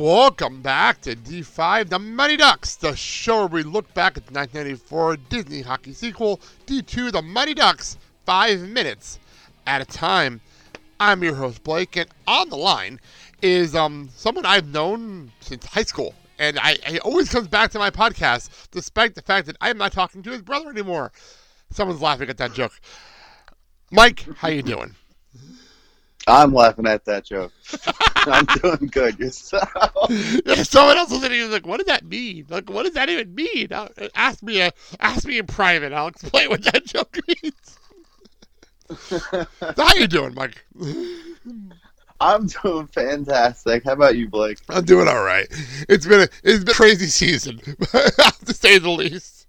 welcome back to D5 The Mighty Ducks, the show where we look back at the 1994 Disney hockey sequel, D2 The Mighty Ducks, five minutes at a time. I'm your host Blake, and on the line is um someone I've known since high school, and I, he always comes back to my podcast, despite the fact that I'm not talking to his brother anymore. Someone's laughing at that joke. Mike, how you doing? I'm laughing at that joke. I'm doing good. Yourself? Yeah, someone else was sitting like, what does that mean? Like, what does that even mean? Ask me, uh, ask me in private. I'll explain what that joke means. how you doing, Mike? I'm doing fantastic. How about you, Blake? I'm doing all right. It's been a it's been a crazy season, to say the least.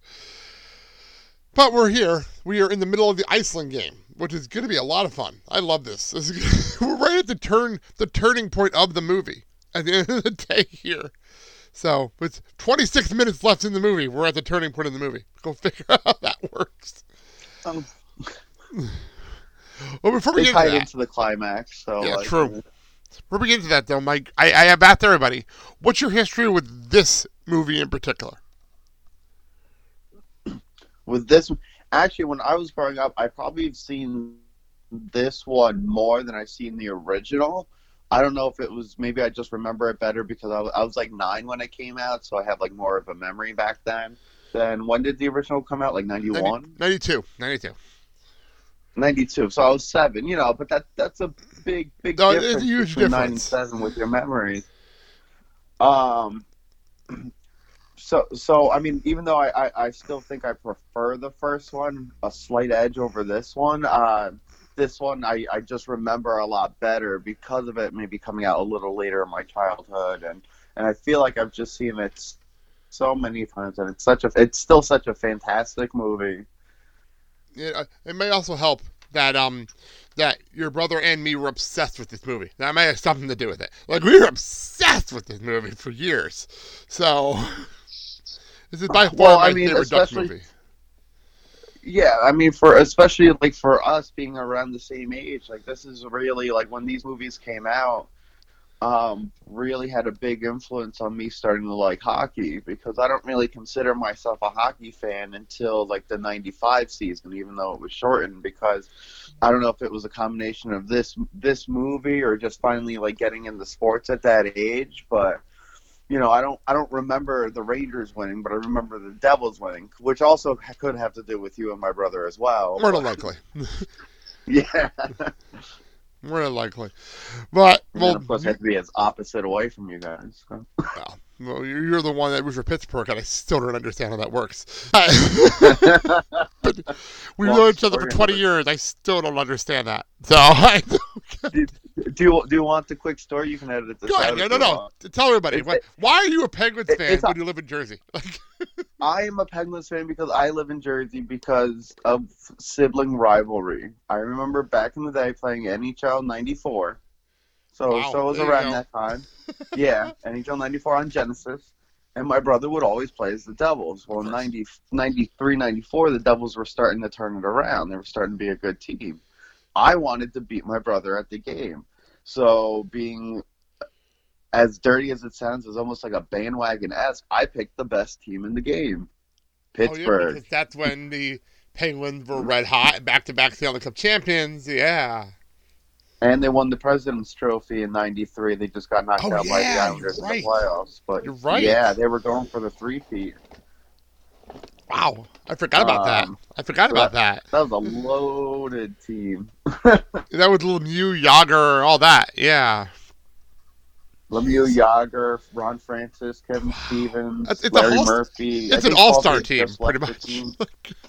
But we're here. We are in the middle of the Iceland game, which is going to be a lot of fun. I love this. this is, we're right at the turn, the turning point of the movie. At the end of the day, here. So it's 26 minutes left in the movie. We're at the turning point of the movie. Go figure out how that works. Um, Well, before we get into that, into the climax. So Yeah, like, true. before we get into that, though, Mike, I, I have asked everybody, what's your history with this movie in particular? With this, actually, when I was growing up, I probably have seen this one more than I've seen the original. I don't know if it was maybe I just remember it better because I was, I was like nine when it came out, so I have like more of a memory back then. Then when did the original come out? Like 91? 92. 92. 92. So I was seven, you know, but that that's a big, big No, difference between nine and seven with your memories. Um, so so I mean, even though I, I, I still think I prefer the first one, a slight edge over this one. Uh, this one I, I just remember a lot better because of it maybe coming out a little later in my childhood, and and I feel like I've just seen it so many times, and it's such a it's still such a fantastic movie. It, uh, it may also help that um that your brother and me were obsessed with this movie. That may have something to do with it. Like we were obsessed with this movie for years. So this is by far Well, my I mean, favorite especially- movie. Yeah, I mean, for especially like for us being around the same age, like this is really like when these movies came out, um, really had a big influence on me starting to like hockey because I don't really consider myself a hockey fan until like the '95 season, even though it was shortened because I don't know if it was a combination of this this movie or just finally like getting into sports at that age, but you know, I don't I don't remember the Rangers winning, but I remember the Devils winning, which also could have to do with you and my brother as well. More than likely. Yeah, More than likely. But well, of course, I have to be as opposite away from you guys. so. well, well, you're you're the one that roots for Pittsburgh, and I still don't understand how that works. but Well, known each other for 20 years. I still don't understand that. So I do, do you do you want the quick story? You can edit this Go ahead. No, no, no. want. Tell everybody. It's- Why, why are you a Penguins it- fan when you live in Jersey? I am a Penguins fan because I live in Jersey because of sibling rivalry. I remember back in the day playing NHL '94, so Wow, so it was around that time. yeah, NHL '94 on Genesis, and my brother would always play as the Devils. Well, in 90, 93, 94, the Devils were starting to turn it around. They were starting to be a good team. I wanted to beat my brother at the game, so being as dirty as it sounds, is almost like a bandwagon esque. I picked the best team in the game, oh, yeah, Pittsburgh. because that's when the Penguins were red hot, back to back Stanley Cup champions. Yeah. And they won the President's Trophy in '93. They just got knocked Oh, out by the yeah, Islanders you're in the playoffs. But You're right. yeah, they were going for the three feet. Wow, I forgot about that. Um, I forgot so about that. That was a loaded team. That was Lemieux, Jagr, all that. Yeah, Lemieux, Jagr, Ron Francis, Kevin Stevens, It's- Larry whole- Murphy. It's an all-star team, pretty much. team.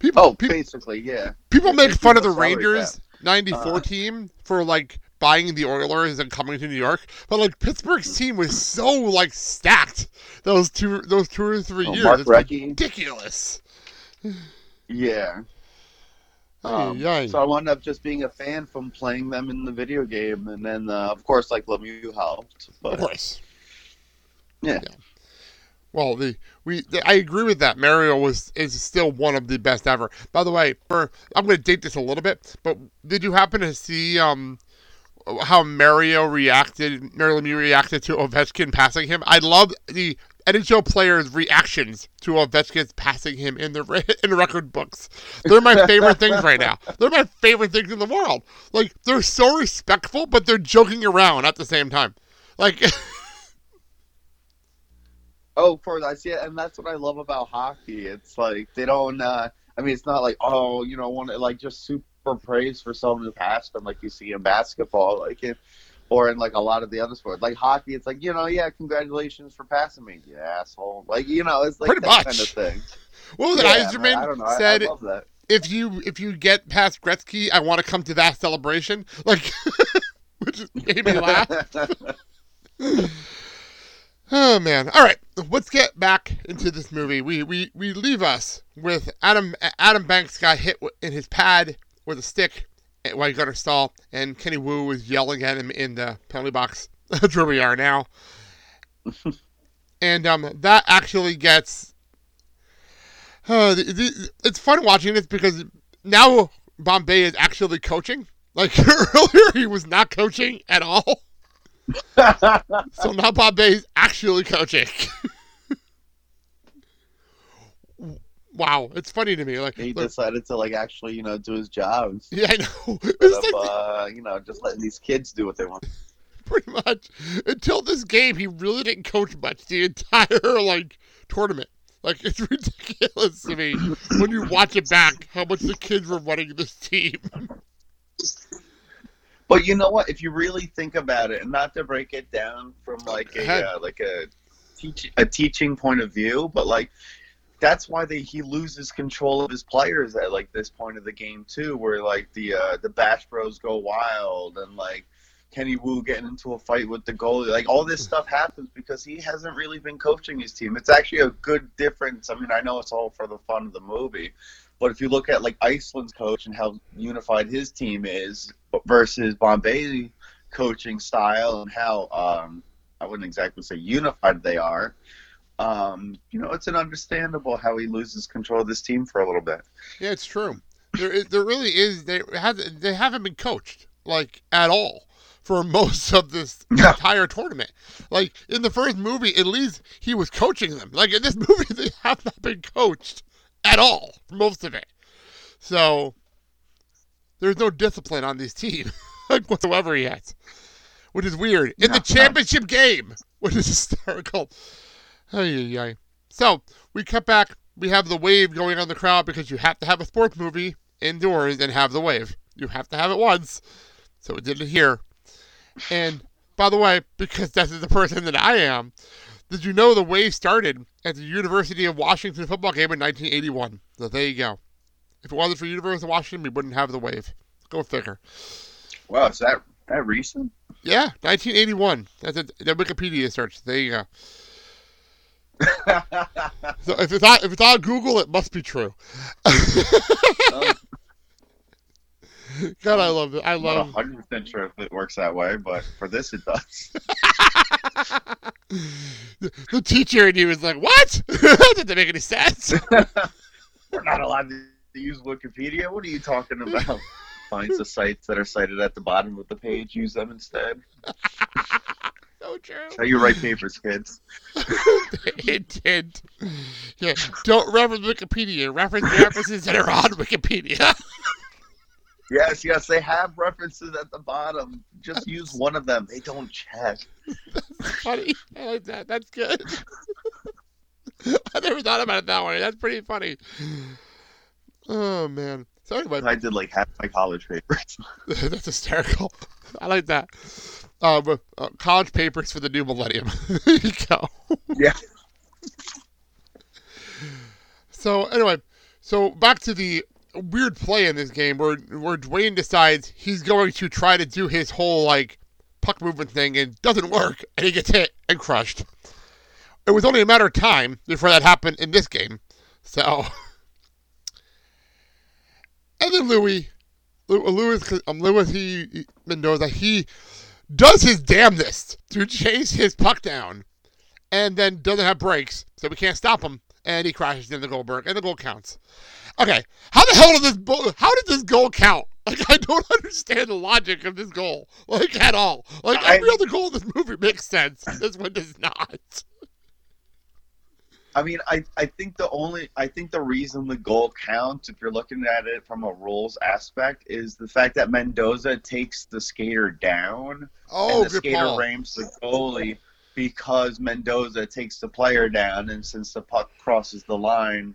people, Oh, people, basically, yeah. people make fun of the Rangers '94 Uh, team for like buying the Oilers and coming to New York, but like Pittsburgh's team was so like stacked those two those two or three Oh, years. Mark it's Recchi. ridiculous. Yeah. Um, so I wound up just being a fan from playing them in the video game, and then uh, of course like Lemieux helped. Of But course. yeah, Well, the we the, I agree with that. Mario was is still one of the best ever. By the way, for I'm going to date this a little bit, but did you happen to see um how Mario reacted? Mario Lemieux reacted to Ovechkin passing him. I love the NHL players' reactions to Ovechkin passing him in the in the record books. They're my favorite things right now. They're my favorite things in the world. Like they're so respectful, but they're joking around at the same time. Like. Oh, of course, I see it, and that's what I love about hockey. It's like they don't. Uh, I mean, it's not like oh, you know, want to like just super praise for someone who passed them, like you see in basketball, like it, or in like a lot of the other sports. Like hockey, it's like you know, yeah, congratulations for passing me, you asshole. Like you know, it's like Pretty that much. kind of thing. What was it? Yeah, Yzerman I don't know. Said I, love that. if you if you get past Gretzky, I want to come to that celebration. Like, which made me laugh. Oh man! All right, let's get back into this movie. We we we leave us with Adam Adam Banks got hit in his pad with a stick while he got her stall, and Kenny Wu was yelling at him in the penalty box. That's where we are now. and um, that actually gets. Uh, the, the, it's fun watching this because now Bombay is actually coaching. Like earlier, he was not coaching at all. So now Bombay is actually coaching. wow, it's funny to me. Like, he look- decided to like actually, you know, do his job yeah, I know. of, It's like uh, you know, just letting these kids do what they want. pretty much until this game, he really didn't coach much the entire like tournament. Like it's ridiculous to me when you watch it back how much the kids were running this team. But you know what? If you really think about it, and not to break it down from like a uh, like a teach a teaching point of view, but like that's why they, he loses control of his players at like this point of the game too, where like the uh, the Bash Bros go wild and like Kenny Wu getting into a fight with the goalie, like all this stuff happens because he hasn't really been coaching his team. It's actually a good difference. I mean, I know it's all for the fun of the movie, but if you look at like Iceland's coach and how unified his team is versus Bombay coaching style and how um, I wouldn't exactly say unified they are, um, you know, it's an understandable how he loses control of this team for a little bit. Yeah, it's true. There, is, there really is. They have they haven't been coached like at all for most of this entire tournament. Like in the first movie, at least he was coaching them. Like in this movie, they have not been coached at all for most of it. So there's no discipline on this team, whatsoever yet, which is weird in No, the no. championship game, which is hysterical. So we cut back. We have the wave going on the crowd because you have to have a sports movie indoors and have the wave. You have to have it once. So we did it here. And by the way, because this is the person that I am, did you know the wave started at the University of Washington football game in 1981? So there you go. If it wasn't for University of Washington, we wouldn't have the wave. Go figure. Wow, is that that recent? Yeah, 1981. That's a, the Wikipedia search. There you go. So if it's not if it's on Google, it must be true. God, I love it. I love. I'm not hundred percent sure if it works that way, but for this it does. the, the teacher and he was like, "What? that didn't make any sense." We're not allowed to use Wikipedia. What are you talking about? Finds the sites that are cited at the bottom of the page. Use them instead. so true. How you write papers, kids. it did. Yeah, don't reference Wikipedia. Reference references that are on Wikipedia. Yes, yes, they have references at the bottom. Just use one of them. They don't check. funny. I like that. That's good. I never thought about it that way. That's pretty funny. Oh man. So anyway, I did like half my college papers. that's hysterical. I like that. But, uh, college papers for the new millennium. there you go. Yeah. So anyway, so back to the weird play in this game where where Dwayne decides he's going to try to do his whole like puck movement thing and doesn't work and he gets hit and crushed. It was only a matter of time before that happened in this game. So and then Louis Louis um, Louis he, Mendoza he does his damnedest to chase his puck down and then doesn't have brakes, so we can't stop him, and he crashes into Goldberg, and the goal counts. Okay, how the hell did this how did this goal count? Like I don't understand the logic of this goal, like at all. Like I- every other goal in this movie makes sense. This one does not. I mean, I, I think the only I think the reason the goal counts, if you're looking at it from a rules aspect, is the fact that Mendoza takes the skater down Oh, and the skater call. rams the goalie because Mendoza takes the player down, and since the puck crosses the line,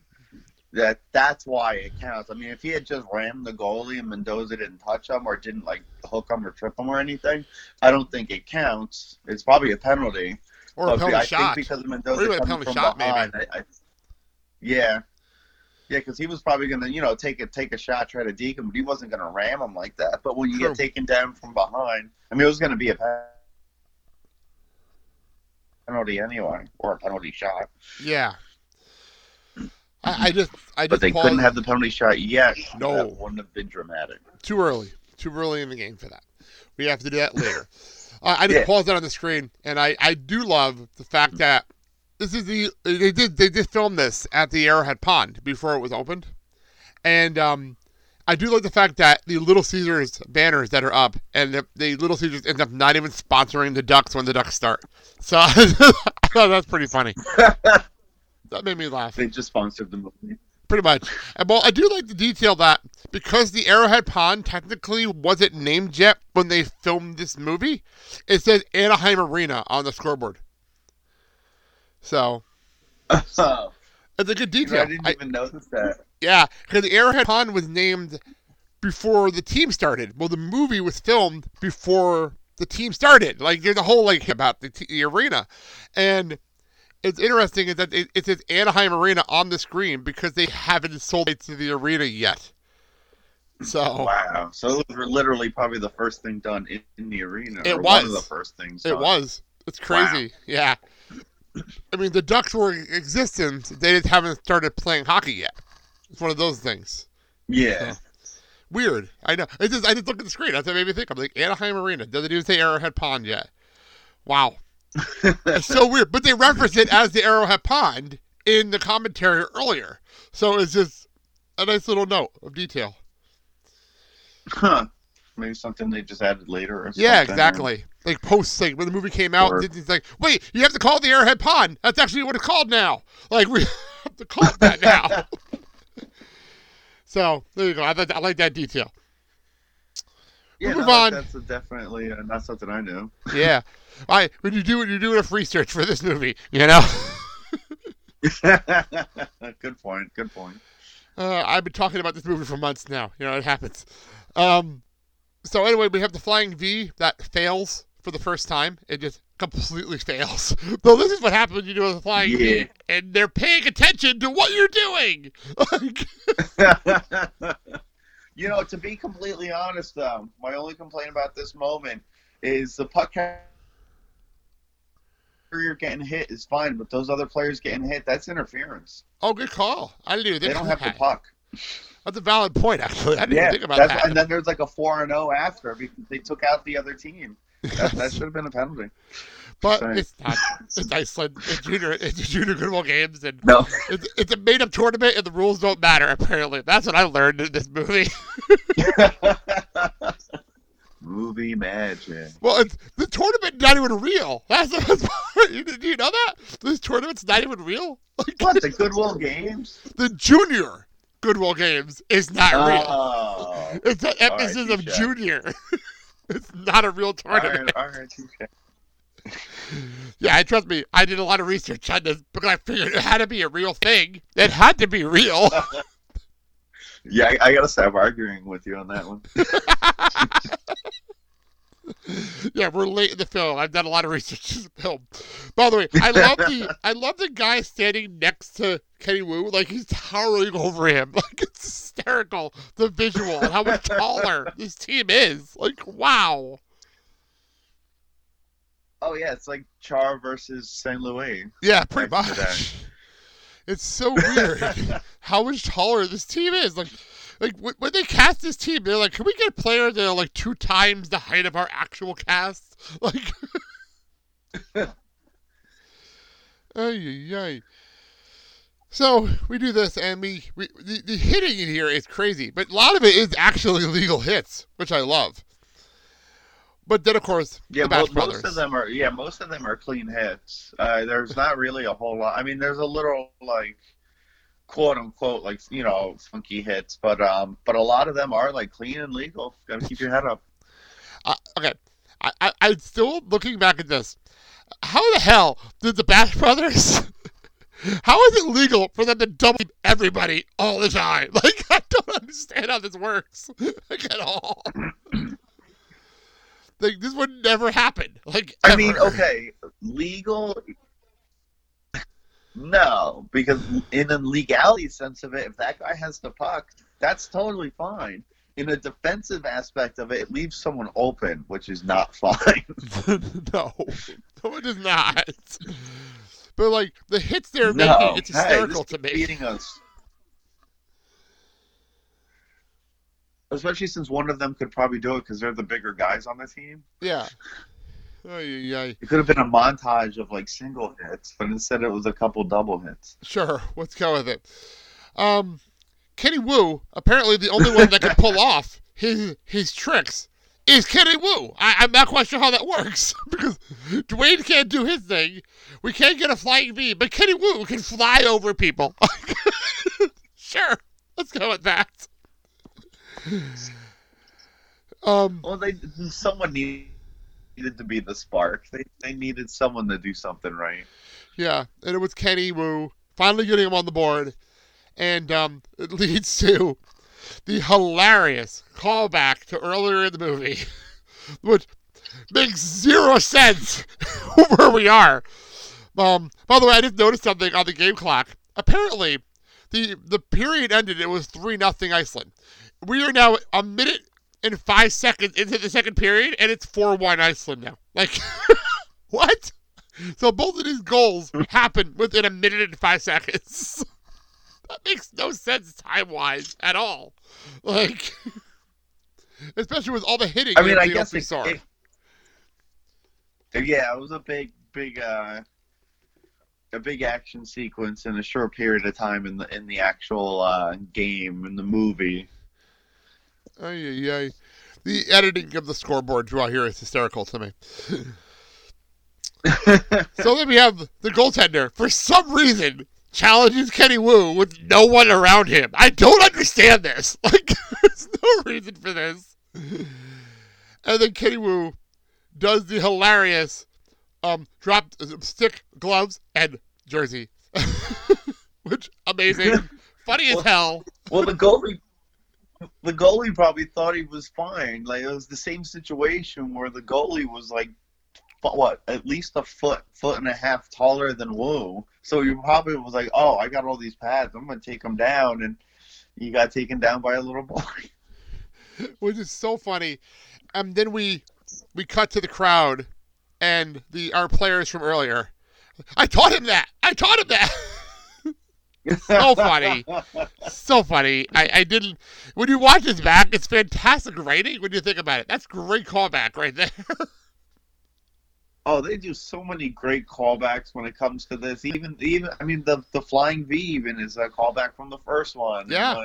that that's why it counts. I mean, if he had just rammed the goalie and Mendoza didn't touch him or didn't like hook him or trip him or anything, I don't think it counts. It's probably a penalty. Or a penalty I shot. think because of Or even a penalty shot, maybe. I, I, yeah, yeah, because he was probably gonna, you know, take a take a shot, try to deke him, but he wasn't gonna ram him like that. But when you True. get taken down from behind, I mean, it was gonna be a penalty anyway, or a penalty shot. Yeah. I, I just I just But they paused- couldn't have the penalty shot yet. No. that wouldn't have been dramatic. too early. Too early in the game for that. We have to do that later. Uh, I just Yeah. paused that on the screen, and I, I do love the fact that this is the they did they did film this at the Arrowhead Pond before it was opened, and um, I do like the fact that the Little Caesars banners that are up, and the, the Little Caesars end up not even sponsoring the Ducks when the Ducks start. So I thought that's pretty funny. that made me laugh They just sponsored the movie. Pretty much. And well, I do like the detail that because the Arrowhead Pond technically wasn't named yet when they filmed this movie, it says Anaheim Arena on the scoreboard. So Oh, it's a good detail. I didn't I- even notice that. yeah, because the Arrowhead Pond was named before the team started. Well, the movie was filmed before the team started. Like there's a whole like about the, t- the arena, and it's interesting is that it, it says Anaheim Arena on the screen because they haven't sold it to the arena yet. So Wow. So it was literally probably the first thing done in, in the arena. It or One of was. the first things. it was. It's crazy. Yeah. I mean, the Ducks were in existence. They just haven't started playing hockey yet. It's one of those things. Yeah. Weird. I know. I just I just look at the screen. That's what made me think. I'm like Anaheim Arena. Doesn't even say Arrowhead Pond yet. Wow. It's so weird. But they reference it as the Arrowhead Pond in the commentary earlier. So it's just a nice little note of detail. Huh. Maybe something they just added later. Or Yeah, exactly. Like post thing when the movie came out, Or- Disney's like, wait, you have to call it the Arrowhead Pond. That's actually what it's called now. Like we have to call it that now. so there you go. I, I like that detail. Yeah, We'll move that- on. That's a definitely uh, not something I knew. Yeah. I when you do when you're doing enough research for this movie, you know. good point. Good point. Uh, I've been talking about this movie for months now. You know, it happens. Um, so anyway, we have the Flying V that fails for the first time. It just completely fails. So this is what happens when you do a Flying V, and they're paying attention to what you're doing. Like, you know, to be completely honest, though, my only complaint about this moment is the puck carrier getting hit is fine, but those other players getting hit, that's interference. oh, good call. I didn't They don't have the puck. That's a valid point, actually. I didn't Yeah, think about that's, that. and then there's like a four and zero after because they took out the other team. That, that should have been a penalty. But saying. it's not. It's Iceland. It's junior. It's junior Goodwill games, and No. it's, it's a made-up tournament, and the rules don't matter. Apparently, that's what I learned in this movie. Movie magic. Well, it's, the tournament not even real. That's the best part. You- Do you know that this tournament's not even real? Like What the Goodwill Games? the junior, Goodwill Games is not oh. real. Oh. It's an right, emphasis of touche. junior. it's not a real tournament. right, all right, touche. Yeah, trust me, I did a lot of research on this because I figured it had to be a real thing. It had to be real. Yeah, I, I gotta stop arguing with you on that one. yeah, we're late in the film. I've done a lot of research in the film. By the way, I love the I love the guy standing next to Kenny Wu, like he's towering over him. Like it's hysterical the visual and how much taller this team is. Like wow. Oh yeah, it's like Chara versus St. Louis. Yeah, pretty much. It's so weird how much taller this team is. Like, like when they cast this team, they're like, "Can we get a player that are like two times the height of our actual cast?" Like, ay, ay, ay. So we do this, and we, we the, the hitting in here is crazy, but a lot of it is actually legal hits, which I love. But then, of course, Yeah, the mo- Bash Brothers. most of them are. Yeah, most of them are clean hits. Uh, there's not really a whole lot. I mean, there's a little like quote unquote like you know funky hits, but um, but a lot of them are like clean and legal. Got to keep your head up. Uh, okay, I, I, I'm still looking back at this. How the hell did the Bash Brothers? How is it legal for them to double everybody all the time? Like I don't understand how this works like at all. like this would never happen. Like I mean, okay, legal. No, because in a legality sense of it, if that guy has the puck, that's totally fine. In a defensive aspect of it, it leaves someone open, which is not fine. no, no, it is not. But like the hits they're no, making, it's hey, hysterical this to me. beating us. Especially since one of them could probably do it because they're the bigger guys on the team. Yeah. Oh yeah, It could have been a montage of like single hits, but instead it was a couple double hits. Sure, let's go with it. Um, Kenny Wu, apparently the only one that can pull off his his tricks is Kenny Wu. I, I'm not quite sure how that works because Dwayne can't do his thing. We can't get a flying V, but Kenny Wu can fly over people. sure, let's go with that. Um, Well, they someone needed to be the spark. They they needed someone to do something right. Yeah, and it was Kenny Wu finally getting him on the board, and um, it leads to the hilarious callback to earlier in the movie, which makes zero sense where we are. Um, by the way, I just noticed something on the game clock. Apparently, the the period ended. It was three nothing Iceland. We are now a minute and five seconds into the second period, and it's four one Iceland now. Like, what? So both of these goals happen within a minute and five seconds. that makes no sense time wise at all. Like, especially with all the hitting. I mean, I guess sword. it- yeah, it was a big, big, uh, a big action sequence in a short period of time in the in the actual uh, game in the movie. Ay, ay, ay. The editing of the scoreboard draw here is hysterical to me. So then we have the goaltender, for some reason, challenges Kenny Wu with no one around him. I don't understand this. Like, there's no reason for this. And then Kenny Wu does the hilarious um, drop stick gloves and jersey, which amazing, funny as hell. Well, the goalie, the goalie probably thought he was fine. Like it was the same situation where the goalie was like, what, at least a foot, foot and a half taller than Wu. So you probably was like, oh, I got all these pads. I'm gonna take him down, and he got taken down by a little boy. which is so funny. And then we we cut to the crowd and the our players from earlier. I taught him that. I taught him that. so funny. So funny. I, I didn't when you watch this back, it's fantastic writing when you think about it. That's great callback right there. Oh, they do so many great callbacks when it comes to this. Even, even I mean, the the flying V even is a callback from the first one. Yeah. And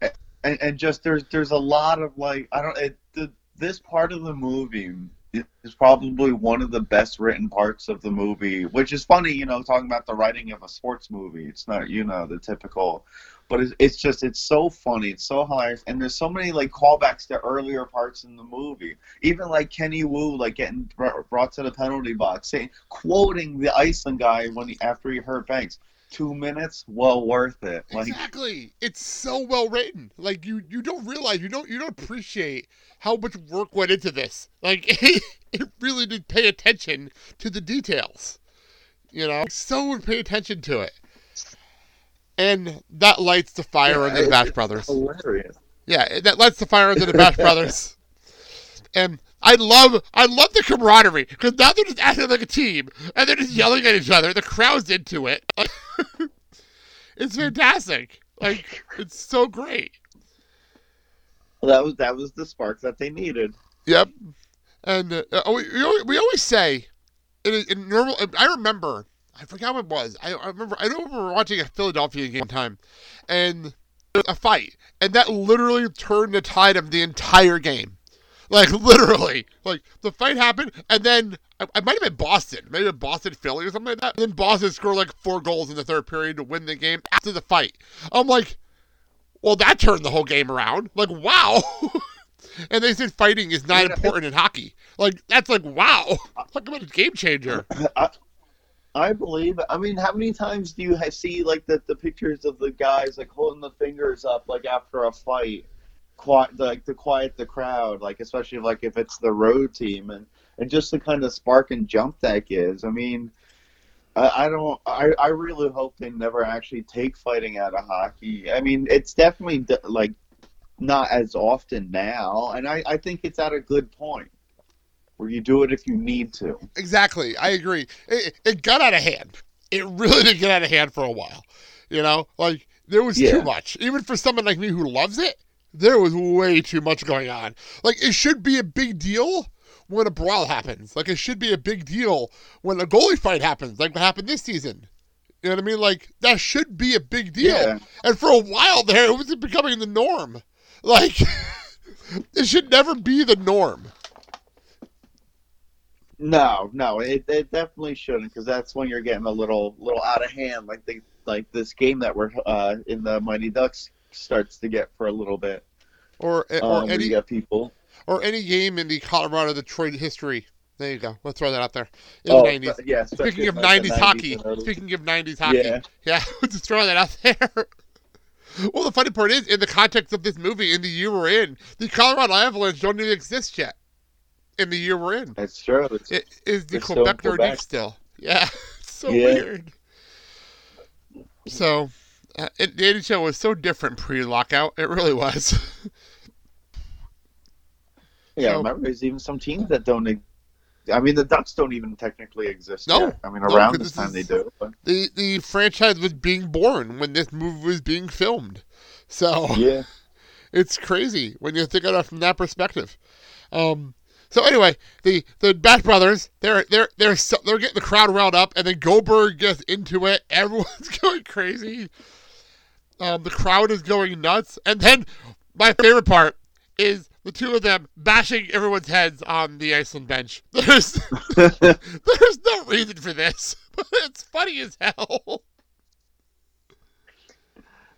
like, and, and just there's there's a lot of like I don't it, the, this part of the movie is probably one of the best written parts of the movie, which is funny, you know, talking about the writing of a sports movie. It's not you know the typical, but it's, it's just it's so funny, it's so hilarious, and there's so many like callbacks to earlier parts in the movie. Even like Kenny Wu like getting br- brought to the penalty box, saying quoting the Iceland guy when he after he hurt Banks. Two minutes, well worth it. Like Exactly. It's so well written. Like you, you don't realize you don't you don't appreciate how much work went into this. Like it it really did pay attention to the details. You know, so would pay attention to it. And that lights the fire under the Bash Brothers. Hilarious. Yeah, that lights the fire under the Bash Brothers. And I love, I love the camaraderie because now they're just acting like a team and they're just yelling at each other. The crowd's into it. it's fantastic. Like it's so great. Well, that was that was the spark that they needed. Yep. And uh, uh, we, we always- we always say, in, in normal, I remember, I forgot what it was. I, I remember, I remember watching a Philadelphia game one time, and a fight, and that literally turned the tide of the entire game. Like literally, like the fight happened, and then I, I might have been Boston, maybe Boston Philly or something like that. And then Boston scored like four goals in the third period to win the game after the fight. I'm like, well, that turned the whole game around. Like, wow. and they said fighting is not important in hockey. Like, that's like, wow. Talk about a game changer. I, I believe. I mean, how many times do you see like the, the pictures of the guys like holding the fingers up like after a fight, quiet like to quiet the crowd, like especially like if it's the road team and and just the kind of spark and jump that gives. I mean. I I don't. I, I really hope they never actually take fighting out of hockey. I mean, it's definitely like not as often now, and I, I think it's at a good point where you do it if you need to. Exactly. I agree. It, it got out of hand. It really did get out of hand for a while. You know, like there was Yeah. too much. Even for someone like me who loves it, there was way too much going on. Like it should be a big deal when a brawl happens. Like it should be a big deal when a goalie fight happens, like what happened this season. You know what I mean? Like that should be a big deal. Yeah. And for a while there, it was becoming the norm. Like it should never be the norm. No, no, it, it definitely shouldn't because that's when you're getting a little little out of hand, like the like this game that we're uh, in the Mighty Ducks starts to get for a little bit. Or or Um, any people. or any game in the Colorado Detroit history. There you go. Let's throw that out there. In Oh, the 90s. yeah. Speaking of like the 90s hockey, speaking of 90s hockey, Yeah. yeah, just throw that out there. Well, the funny part is, in the context of this movie, in the year we're in, the Colorado Avalanche don't even exist yet. In the year we're in, That's true. It's, it is the Quebec Nordique Quebec. still. Yeah, it's so Yeah. weird. So, uh, it, the NHL was so different pre-lockout. It really was. yeah, so- remember, there's even some teams that don't. I mean, the Ducks don't even technically exist No. yet. I mean, No, around this time is- they do. But the the franchise was being born when this movie was being filmed. So yeah, it's crazy when you think of it from that perspective. Um, so anyway, the the Bash Brothers they're they're they're they're getting the crowd riled up, and then Goldberg gets into it. Everyone's going crazy. Um, the crowd is going nuts, and then my favorite part is the two of them bashing everyone's heads on the Iceland bench. There's there's no reason for this, but it's funny as hell.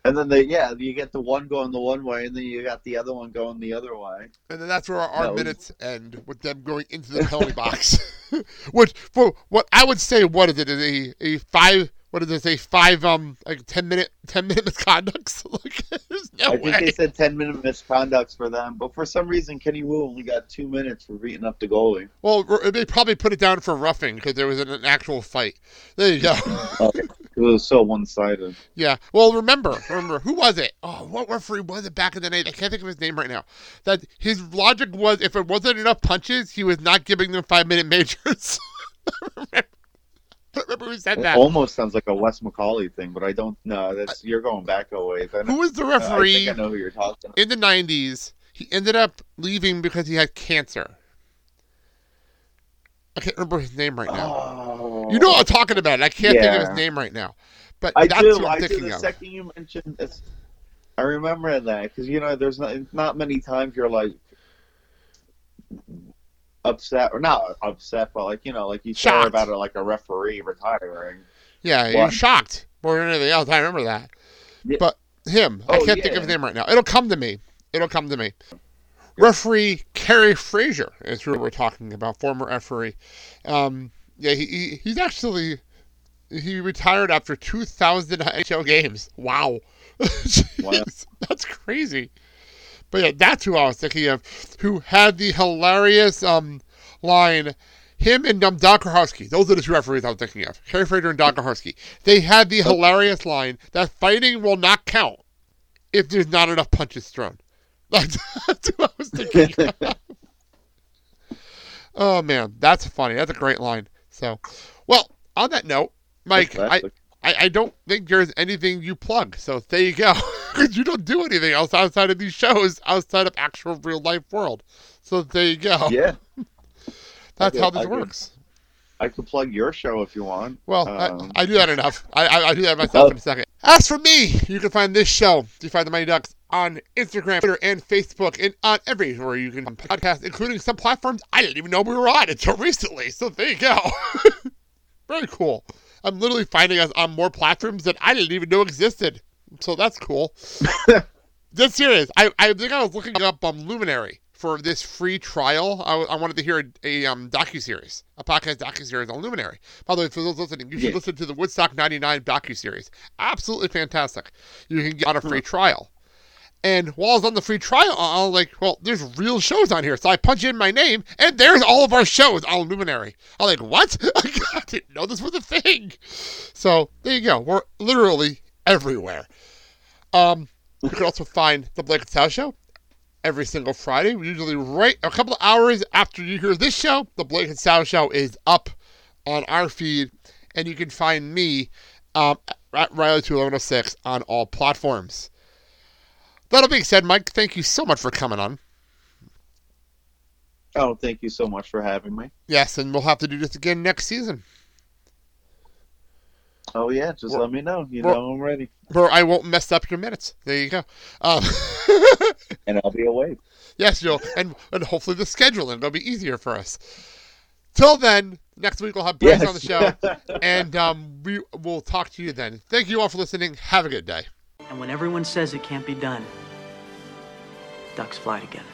and then they yeah, you get the one going the one way, and then you got the other one going the other way. And then that's where our, our That minutes end with them going into the penalty box. Which for what I would say, what is it? Is a a five? What is they say? five um like ten minute ten minute misconducts? like there's no I think way. they said 10 minute misconducts for them, but for some reason, Kenny Wu only got two minutes for beating up the goalie. Well, they probably put it down for roughing because there was an, an actual fight. There you go. It was so one sided. yeah. Well, remember, remember who was it? Oh, what referee was it back in the day? I can't think of his name right now. That his logic was if it wasn't enough punches, he was not giving them five minute majors. I remember who said It that. almost sounds like a Wes McCauley thing, but I don't know. That's you're going back a ways. Who was the I referee think I know who you're talking. about. in the 90s? He ended up leaving because he had cancer. I can't remember his name right now. Oh, You know what I'm oh. talking about. I can't think of his name right now. But I that's do. what I'm I do. The of. second you mentioned this, I remember that because you know, there's not not many times you're like upset or not upset, but like you know, like you care Shocked. about it like a referee retiring. Yeah, was shocked more than anything else. I remember that. Yeah. But Him. I Oh, can't think of his name right now. It'll come to me. It'll come to me. Referee Kerry Fraser is who we're talking about. Former referee. Um, yeah, he, he he's actually he retired after 2,000 NHL games. Wow. Jeez, That's crazy. But yeah, that's who I was thinking of, who had the hilarious um line. Him and um, Don Koharski. Those are the two referees I was thinking of. Kerry Fraser and Don Koharski. They had the hilarious line that fighting will not count if there's not enough punches thrown. That's, what I was thinking. of. oh man, that's funny. That's a great line. So, well, on that note, Mike, I, I, I don't think there's anything you plug. So there you go. Because you don't do anything else outside of these shows, outside of actual real life world. So there you go. Yeah, That's I how this I works. I could plug your show if you want. Well, Um, I, I do that enough. I, I, I do that myself in a second. As for me, you can find this show, you find the Mighty Ducks, on Instagram, Twitter, and Facebook, and on everywhere you can podcast, including some platforms I didn't even know we were on until recently. So there you go. Very cool. I'm literally finding us on more platforms that I didn't even know existed. So that's cool. Dead serious. I, I think I was looking up um, Luminary for this free trial. I, I wanted to hear a, a um, docu-series, a podcast docu-series on Luminary. By the way, for those listening, you should Yeah. listen to the Woodstock 99 docu-series. Absolutely fantastic. You can get on a free trial. And while I was on the free trial, I I was like, well, there's real shows on here. So I punch in my name, and there's all of our shows on Luminary. I'm like, what? I didn't know this was a thing. So there you go. We're literally everywhere. Um, you can also find the Blake and Sal Show every single Friday. Usually, right a couple of hours after you hear this show, the Blake and Sal Show is up on our feed, and you can find me um, at Riley2106 on all platforms. That being said, Mike, thank you so much for coming on. oh, thank you so much for having me. Yes, and we'll have to do this again next season, Oh yeah, just Well- let me know. You well- know I'm ready, Bro, I won't mess up your minutes. There you go. Um, and I'll be awake. Yes, Joe, and and hopefully the scheduling will be easier for us. Till then, next week we'll have Bryce Yes. on the show, and um, we will talk to you then. Thank you all for listening. Have a good day. And when everyone says it can't be done, ducks fly together.